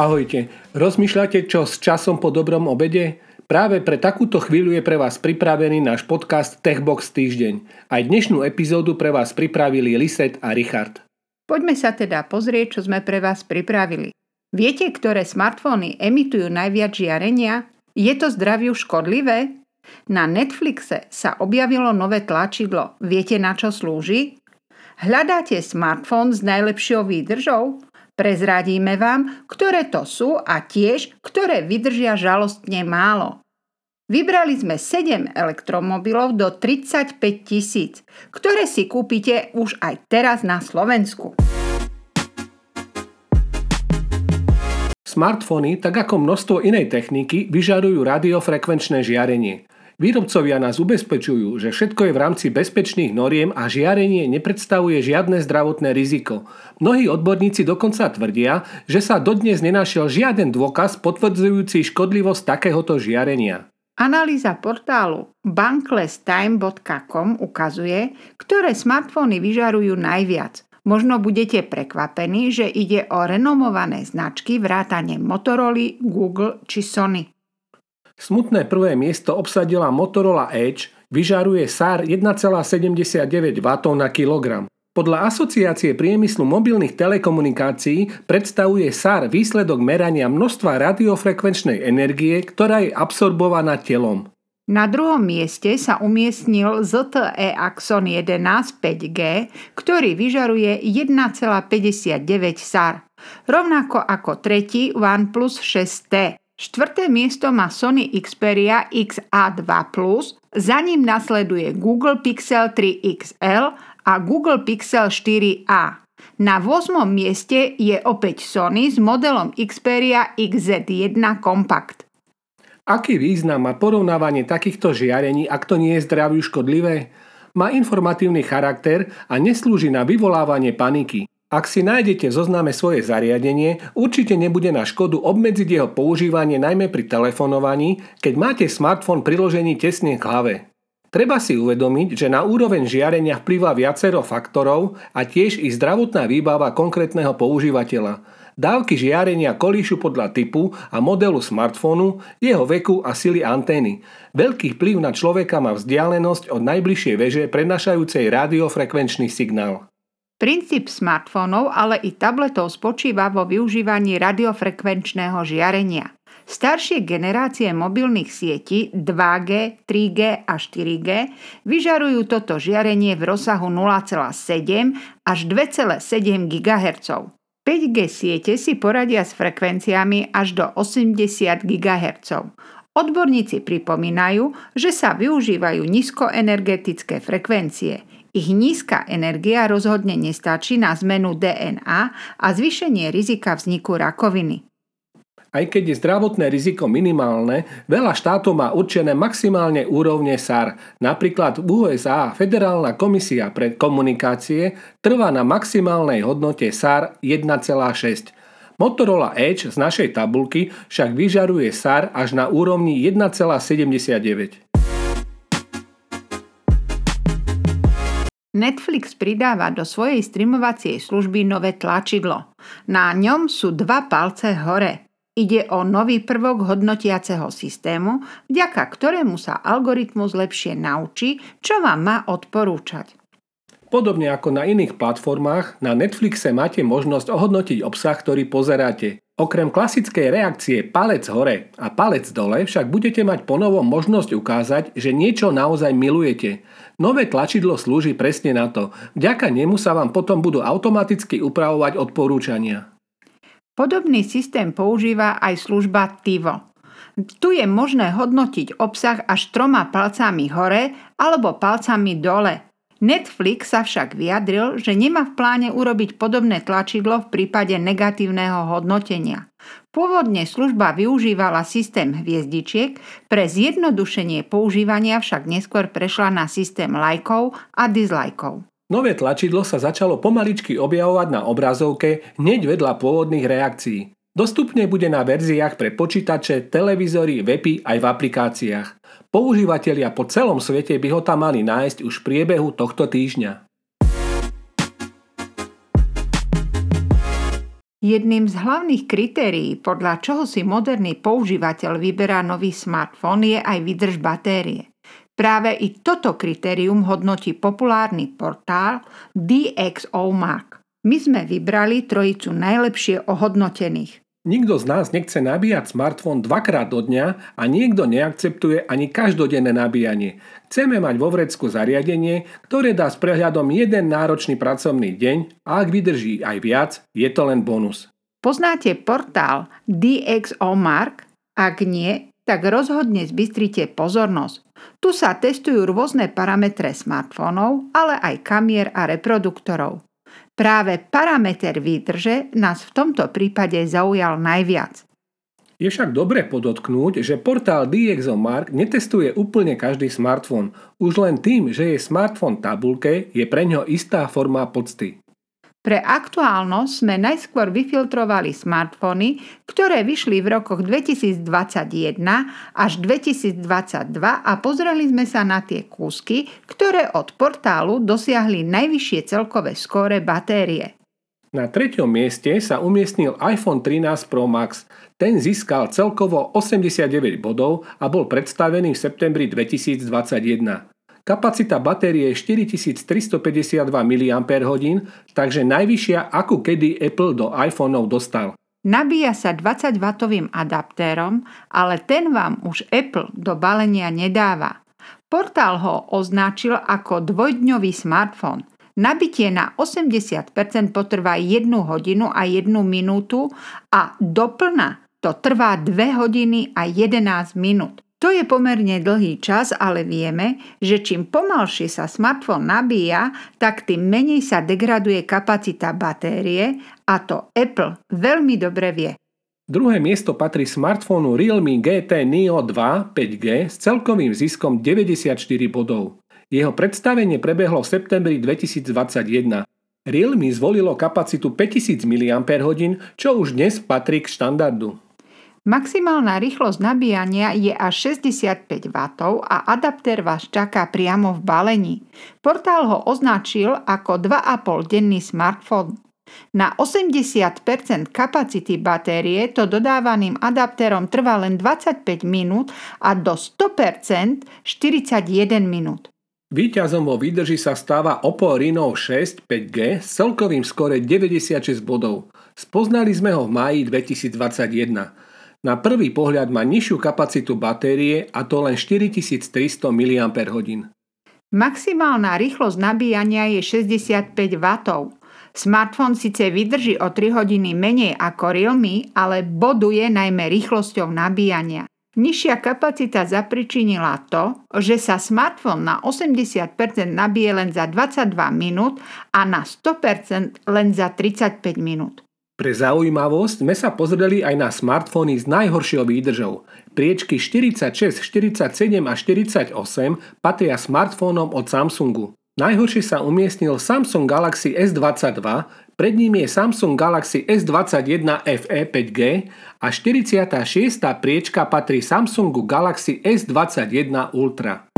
Ahojte, rozmýšľate čo s časom po dobrom obede? Práve pre takúto chvíľu je pre vás pripravený náš podcast Techbox týždeň. Aj dnešnú epizódu pre vás pripravili Liset a Richard. Poďme sa teda pozrieť, čo sme pre vás pripravili. Viete, ktoré smartfóny emitujú najviac žiarenia? Je to zdraviu škodlivé? Na Netflixe sa objavilo nové tlačidlo. Viete, na čo slúži? Hľadáte smartfón s najlepšou výdržou? Prezradíme vám, ktoré to sú a tiež, ktoré vydržia žalostne málo. Vybrali sme 7 elektromobilov do 35 tisíc, ktoré si kúpite už aj teraz na Slovensku. Smartfóny, tak ako množstvo inej techniky, vyžarujú radiofrekvenčné žiarenie. Výrobcovia nás ubezpečujú, že všetko je v rámci bezpečných noriem a žiarenie nepredstavuje žiadne zdravotné riziko. Mnohí odborníci dokonca tvrdia, že sa dodnes nenašiel žiaden dôkaz potvrdzujúci škodlivosť takéhoto žiarenia. Analýza portálu banklesstime.com ukazuje, ktoré smartfóny vyžarujú najviac. Možno budete prekvapení, že ide o renomované značky vrátane Motorola, Google či Sony. Smutné prvé miesto obsadila Motorola Edge, vyžaruje SAR 1,79 W na kilogram. Podľa Asociácie priemyslu mobilných telekomunikácií predstavuje SAR výsledok merania množstva radiofrekvenčnej energie, ktorá je absorbovaná telom. Na druhom mieste sa umiestnil ZTE Axon 11 5G, ktorý vyžaruje 1,59 SAR, rovnako ako tretí OnePlus 6T. Štvrté miesto má Sony Xperia XA2+, za ním nasleduje Google Pixel 3 XL a Google Pixel 4a. Na 8. mieste je opäť Sony s modelom Xperia XZ1 Compact. Aký význam má porovnávanie takýchto žiarení, ak to nie je zdraviu škodlivé? Má informatívny charakter a neslúži na vyvolávanie paniky. Ak si nájdete v zozname svoje zariadenie, určite nebude na škodu obmedziť jeho používanie najmä pri telefonovaní, keď máte smartfón priložený tesne k hlave. Treba si uvedomiť, že na úroveň žiarenia vplyvá viacero faktorov a tiež i zdravotná výbava konkrétneho používateľa. Dávky žiarenia kolíšu podľa typu a modelu smartfónu, jeho veku a sily antény. Veľký vplyv na človeka má vzdialenosť od najbližšej veže prenašajúcej radiofrekvenčný signál. Princíp smartfónov, ale i tabletov spočíva vo využívaní radiofrekvenčného žiarenia. Staršie generácie mobilných sietí 2G, 3G a 4G vyžarujú toto žiarenie v rozsahu 0,7 až 2,7 GHz. 5G siete si poradia s frekvenciami až do 80 GHz. Odborníci pripomínajú, že sa využívajú nízkoenergetické frekvencie – ich nízka energia rozhodne nestačí na zmenu DNA a zvýšenie rizika vzniku rakoviny. Aj keď je zdravotné riziko minimálne, veľa štátov má určené maximálne úrovne SAR. Napríklad v USA Federálna komisia pre komunikácie trvá na maximálnej hodnote SAR 1,6. Motorola Edge z našej tabulky však vyžaruje SAR až na úrovni 1,79. Netflix pridáva do svojej streamovacej služby nové tlačidlo. Na ňom sú dva palce hore. Ide o nový prvok hodnotiaceho systému, vďaka ktorému sa algoritmus lepšie naučí, čo vám má odporúčať. Podobne ako na iných platformách, na Netflixe máte možnosť ohodnotiť obsah, ktorý pozeráte. Okrem klasickej reakcie palec hore a palec dole však budete mať ponovom možnosť ukázať, že niečo naozaj milujete. Nové tlačidlo slúži presne na to. Vďaka nemu sa vám potom budú automaticky upravovať odporúčania. Podobný systém používa aj služba Tivo. Tu je možné hodnotiť obsah až troma palcami hore alebo palcami dole – Netflix sa však vyjadril, že nemá v pláne urobiť podobné tlačidlo v prípade negatívneho hodnotenia. Pôvodne služba využívala systém hviezdičiek, pre zjednodušenie používania však neskôr prešla na systém lajkov a dislajkov. Nové tlačidlo sa začalo pomaličky objavovať na obrazovke hneď vedľa pôvodných reakcií. Dostupne bude na verziách pre počítače, televízory, weby aj v aplikáciách. Používatelia po celom svete by ho tam mali nájsť už v priebehu tohto týždňa. Jedným z hlavných kritérií, podľa čoho si moderný používateľ vyberá nový smartfón, je aj vydrž batérie. Práve i toto kritérium hodnotí populárny portál DxOMark. My sme vybrali trojicu najlepšie ohodnotených. Nikto z nás nechce nabíjať smartfón dvakrát do dňa a niekto neakceptuje ani každodenné nabíjanie. Chceme mať vo vrecku zariadenie, ktoré dá s prehľadom jeden náročný pracovný deň a ak vydrží aj viac, je to len bonus. Poznáte portál DxOMark? Ak nie, tak rozhodne zbystrite pozornosť. Tu sa testujú rôzne parametre smartfónov, ale aj kamier a reproduktorov. Práve parameter výdrže nás v tomto prípade zaujal najviac. Je však dobre podotknúť, že portál DxOMark netestuje úplne každý smartfón. Už len tým, že je smartfón tabulke, je pre ňo istá forma pocty. Pre aktuálnosť sme najskôr vyfiltrovali smartfóny, ktoré vyšli v rokoch 2021 až 2022 a pozreli sme sa na tie kúsky, ktoré od portálu dosiahli najvyššie celkové skóre batérie. Na treťom mieste sa umiestnil iPhone 13 Pro Max. Ten získal celkovo 89 bodov a bol predstavený v septembri 2021. Kapacita batérie je 4352 mAh, takže najvyššia, akú kedy Apple do iPhoneov dostal. Nabíja sa 20W adaptérom, ale ten vám už Apple do balenia nedáva. Portál ho označil ako dvojdňový smartfón. Nabitie na 80% potrvá 1 hodinu a 1 minútu a doplna to trvá 2 hodiny a 11 minút. To je pomerne dlhý čas, ale vieme, že čím pomalšie sa smartfón nabíja, tak tým menej sa degraduje kapacita batérie a to Apple veľmi dobre vie. Druhé miesto patrí smartfónu Realme GT Neo 2 5G s celkovým ziskom 94 bodov. Jeho predstavenie prebehlo v septembri 2021. Realme zvolilo kapacitu 5000 mAh, čo už dnes patrí k štandardu. Maximálna rýchlosť nabíjania je až 65 W a adaptér vás čaká priamo v balení. Portál ho označil ako 2,5 denný smartfón. Na 80% kapacity batérie to dodávaným adaptérom trvá len 25 minút a do 100% 41 minút. Výťazom vo výdrži sa stáva Oppo Reno 6 5G s celkovým skore 96 bodov. Spoznali sme ho v máji 2021. Na prvý pohľad má nižšiu kapacitu batérie a to len 4300 mAh. Maximálna rýchlosť nabíjania je 65 W. Smartfón síce vydrží o 3 hodiny menej ako Realme, ale boduje najmä rýchlosťou nabíjania. Nižšia kapacita zapričinila to, že sa smartfón na 80% nabije len za 22 minút a na 100% len za 35 minút. Pre zaujímavosť sme sa pozreli aj na smartfóny s najhoršou výdržou. Priečky 46, 47 a 48 patria smartfónom od Samsungu. Najhoršie sa umiestnil Samsung Galaxy S22, pred ním je Samsung Galaxy S21 FE 5G a 46. priečka patrí Samsungu Galaxy S21 Ultra.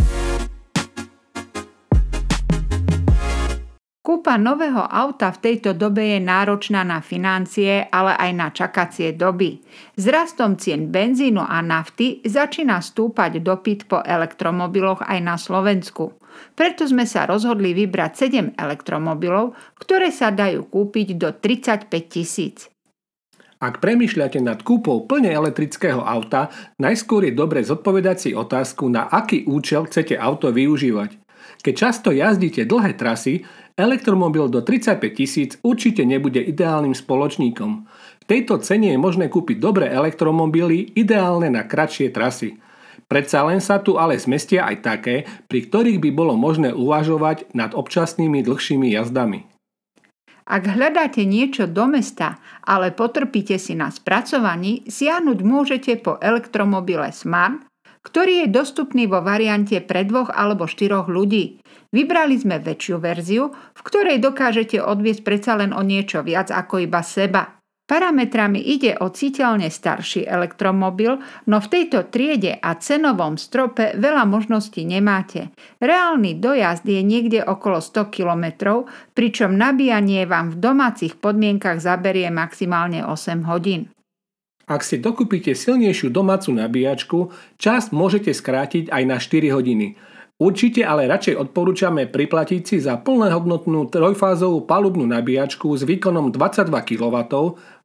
Kúpa nového auta v tejto dobe je náročná na financie, ale aj na čakacie doby. S rastom cien benzínu a nafty začína stúpať dopyt po elektromobiloch aj na Slovensku. Preto sme sa rozhodli vybrať 7 elektromobilov, ktoré sa dajú kúpiť do 35 tisíc. Ak premyšľate nad kúpou plne elektrického auta, najskôr je dobre zodpovedať si otázku, na aký účel chcete auto využívať. Keď často jazdíte dlhé trasy, elektromobil do 35 tisíc určite nebude ideálnym spoločníkom. V tejto cene je možné kúpiť dobré elektromobily ideálne na kratšie trasy. Predsa len sa tu ale zmestia aj také, pri ktorých by bolo možné uvažovať nad občasnými dlhšími jazdami. Ak hľadáte niečo do mesta, ale potrpíte si na spracovaní, siahnuť môžete po elektromobile Smart, ktorý je dostupný vo variante pre dvoch alebo štyroch ľudí. Vybrali sme väčšiu verziu, v ktorej dokážete odviesť predsa len o niečo viac ako iba seba. Parametrami ide o citeľne starší elektromobil, no v tejto triede a cenovom strope veľa možností nemáte. Reálny dojazd je niekde okolo 100 km, pričom nabíjanie vám v domácich podmienkach zaberie maximálne 8 hodín. Ak si dokúpite silnejšiu domácu nabíjačku, čas môžete skrátiť aj na 4 hodiny. Určite ale radšej odporúčame priplatiť si za plnohodnotnú trojfázovú palubnú nabíjačku s výkonom 22 kW,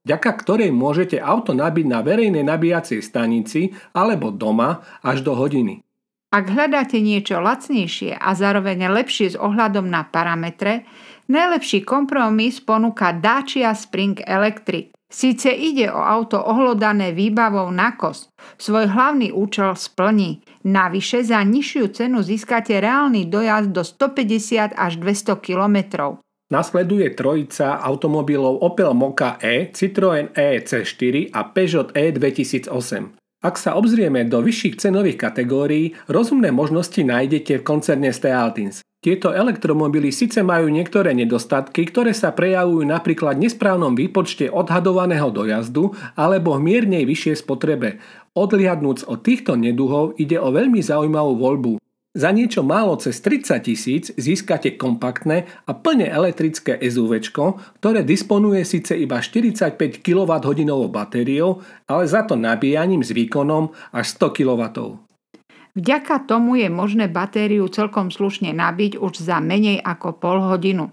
vďaka ktorej môžete auto nabiť na verejnej nabíjacej stanici alebo doma až do hodiny. Ak hľadáte niečo lacnejšie a zároveň lepšie s ohľadom na parametre, najlepší kompromis ponúka Dacia Spring Electric. Síce ide o auto ohlodané výbavou na kos, svoj hlavný účel splní. Navyše za nižšiu cenu získate reálny dojazd do 150 až 200 kilometrov. Nasleduje trojica automobilov Opel Mokka E, Citroën EC4 a Peugeot E 2008. Ak sa obzrieme do vyšších cenových kategórií, rozumné možnosti nájdete v koncerne Stealtins. Tieto elektromobily síce majú niektoré nedostatky, ktoré sa prejavujú napríklad nesprávnom výpočte odhadovaného dojazdu alebo v miernej vyššej spotrebe. Odliadnúc od týchto neduhov ide o veľmi zaujímavú voľbu. Za niečo málo cez 30 tisíc získate kompaktné a plne elektrické SUV, ktoré disponuje síce iba 45 kWh batériou, ale za to nabíjaním s výkonom až 100 kW. Vďaka tomu je možné batériu celkom slušne nabiť už za menej ako pol hodinu.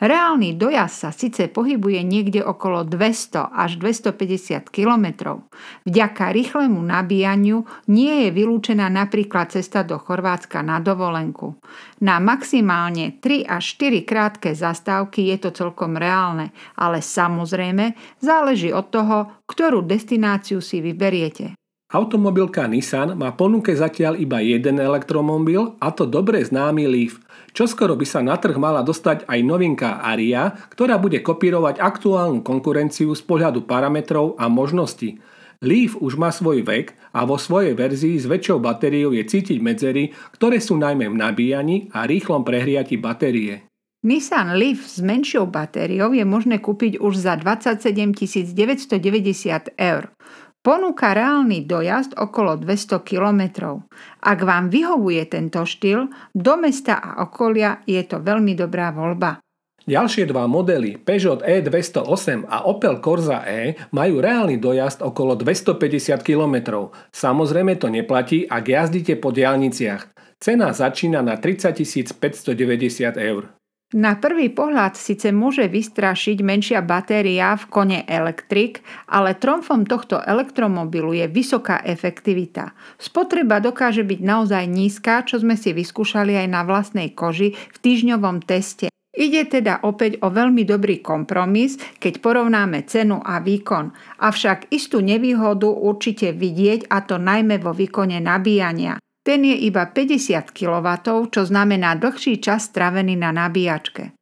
Reálny dojazd sa síce pohybuje niekde okolo 200 až 250 km. Vďaka rýchlemu nabíjaniu nie je vylúčená napríklad cesta do Chorvátska na dovolenku. Na maximálne 3 až 4 krátke zastávky je to celkom reálne, ale samozrejme záleží od toho, ktorú destináciu si vyberiete. Automobilka Nissan má ponuke zatiaľ iba jeden elektromobil, a to dobre známy Leaf. Čoskoro by sa na trh mala dostať aj novinka Aria, ktorá bude kopírovať aktuálnu konkurenciu z pohľadu parametrov a možností. Leaf už má svoj vek a vo svojej verzii s väčšou batériou je cítiť medzery, ktoré sú najmä v nabíjaní a rýchlom prehriati batérie. Nissan Leaf s menšou batériou je možné kúpiť už za 27 990 eur. Ponúka reálny dojazd okolo 200 km. Ak vám vyhovuje tento štýl, do mesta a okolia je to veľmi dobrá voľba. Ďalšie dva modely Peugeot E208 a Opel Corsa E majú reálny dojazd okolo 250 km. Samozrejme to neplatí, ak jazdíte po diálniciach. Cena začína na 30 590 eur. Na prvý pohľad síce môže vystrašiť menšia batéria v kone elektrik, ale tromfom tohto elektromobilu je vysoká efektivita. Spotreba dokáže byť naozaj nízka, čo sme si vyskúšali aj na vlastnej koži v týždňovom teste. Ide teda opäť o veľmi dobrý kompromis, keď porovnáme cenu a výkon. Avšak istú nevýhodu určite vidieť a to najmä vo výkone nabíjania. Ten je iba 50 kW, čo znamená dlhší čas stravený na nabíjačke.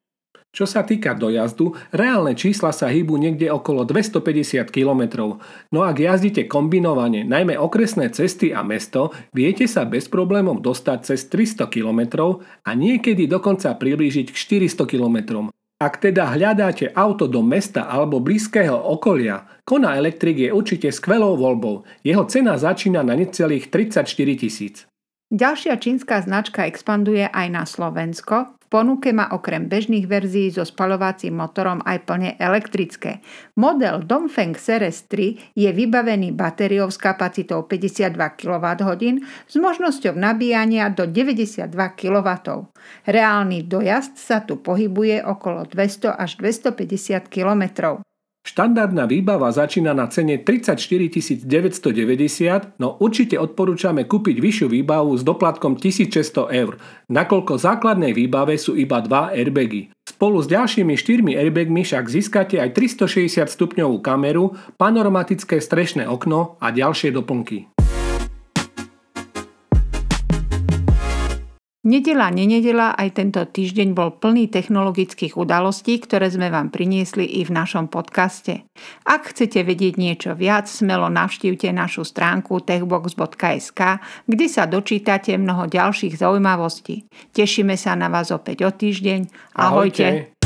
Čo sa týka dojazdu, reálne čísla sa hýbu niekde okolo 250 km. No ak jazdíte kombinovane, najmä okresné cesty a mesto, viete sa bez problémov dostať cez 300 km a niekedy dokonca priblížiť k 400 km. Ak teda hľadáte auto do mesta alebo blízkeho okolia, Kona Electric je určite skvelou voľbou. Jeho cena začína na necelých 34 tisíc. Ďalšia čínska značka expanduje aj na Slovensko. V ponuke má okrem bežných verzií so spalovacím motorom aj plne elektrické. Model Dongfeng Series 3 je vybavený batériou s kapacitou 52 kWh s možnosťou nabíjania do 92 kW. Reálny dojazd sa tu pohybuje okolo 200 až 250 km. Štandardná výbava začína na cene 34 990, no určite odporúčame kúpiť vyššiu výbavu s doplatkom 1600 eur, nakoľko základnej výbave sú iba dva airbagy. Spolu s ďalšími 4 airbagmi však získate aj 360 stupňovú kameru, panoramatické strešné okno a ďalšie doplnky. Nedela, nenedela, aj tento týždeň bol plný technologických udalostí, ktoré sme vám priniesli i v našom podcaste. Ak chcete vedieť niečo viac, smelo navštívte našu stránku techbox.sk, kde sa dočítate mnoho ďalších zaujímavostí. Tešíme sa na vás opäť o týždeň. Ahojte. Ahojte.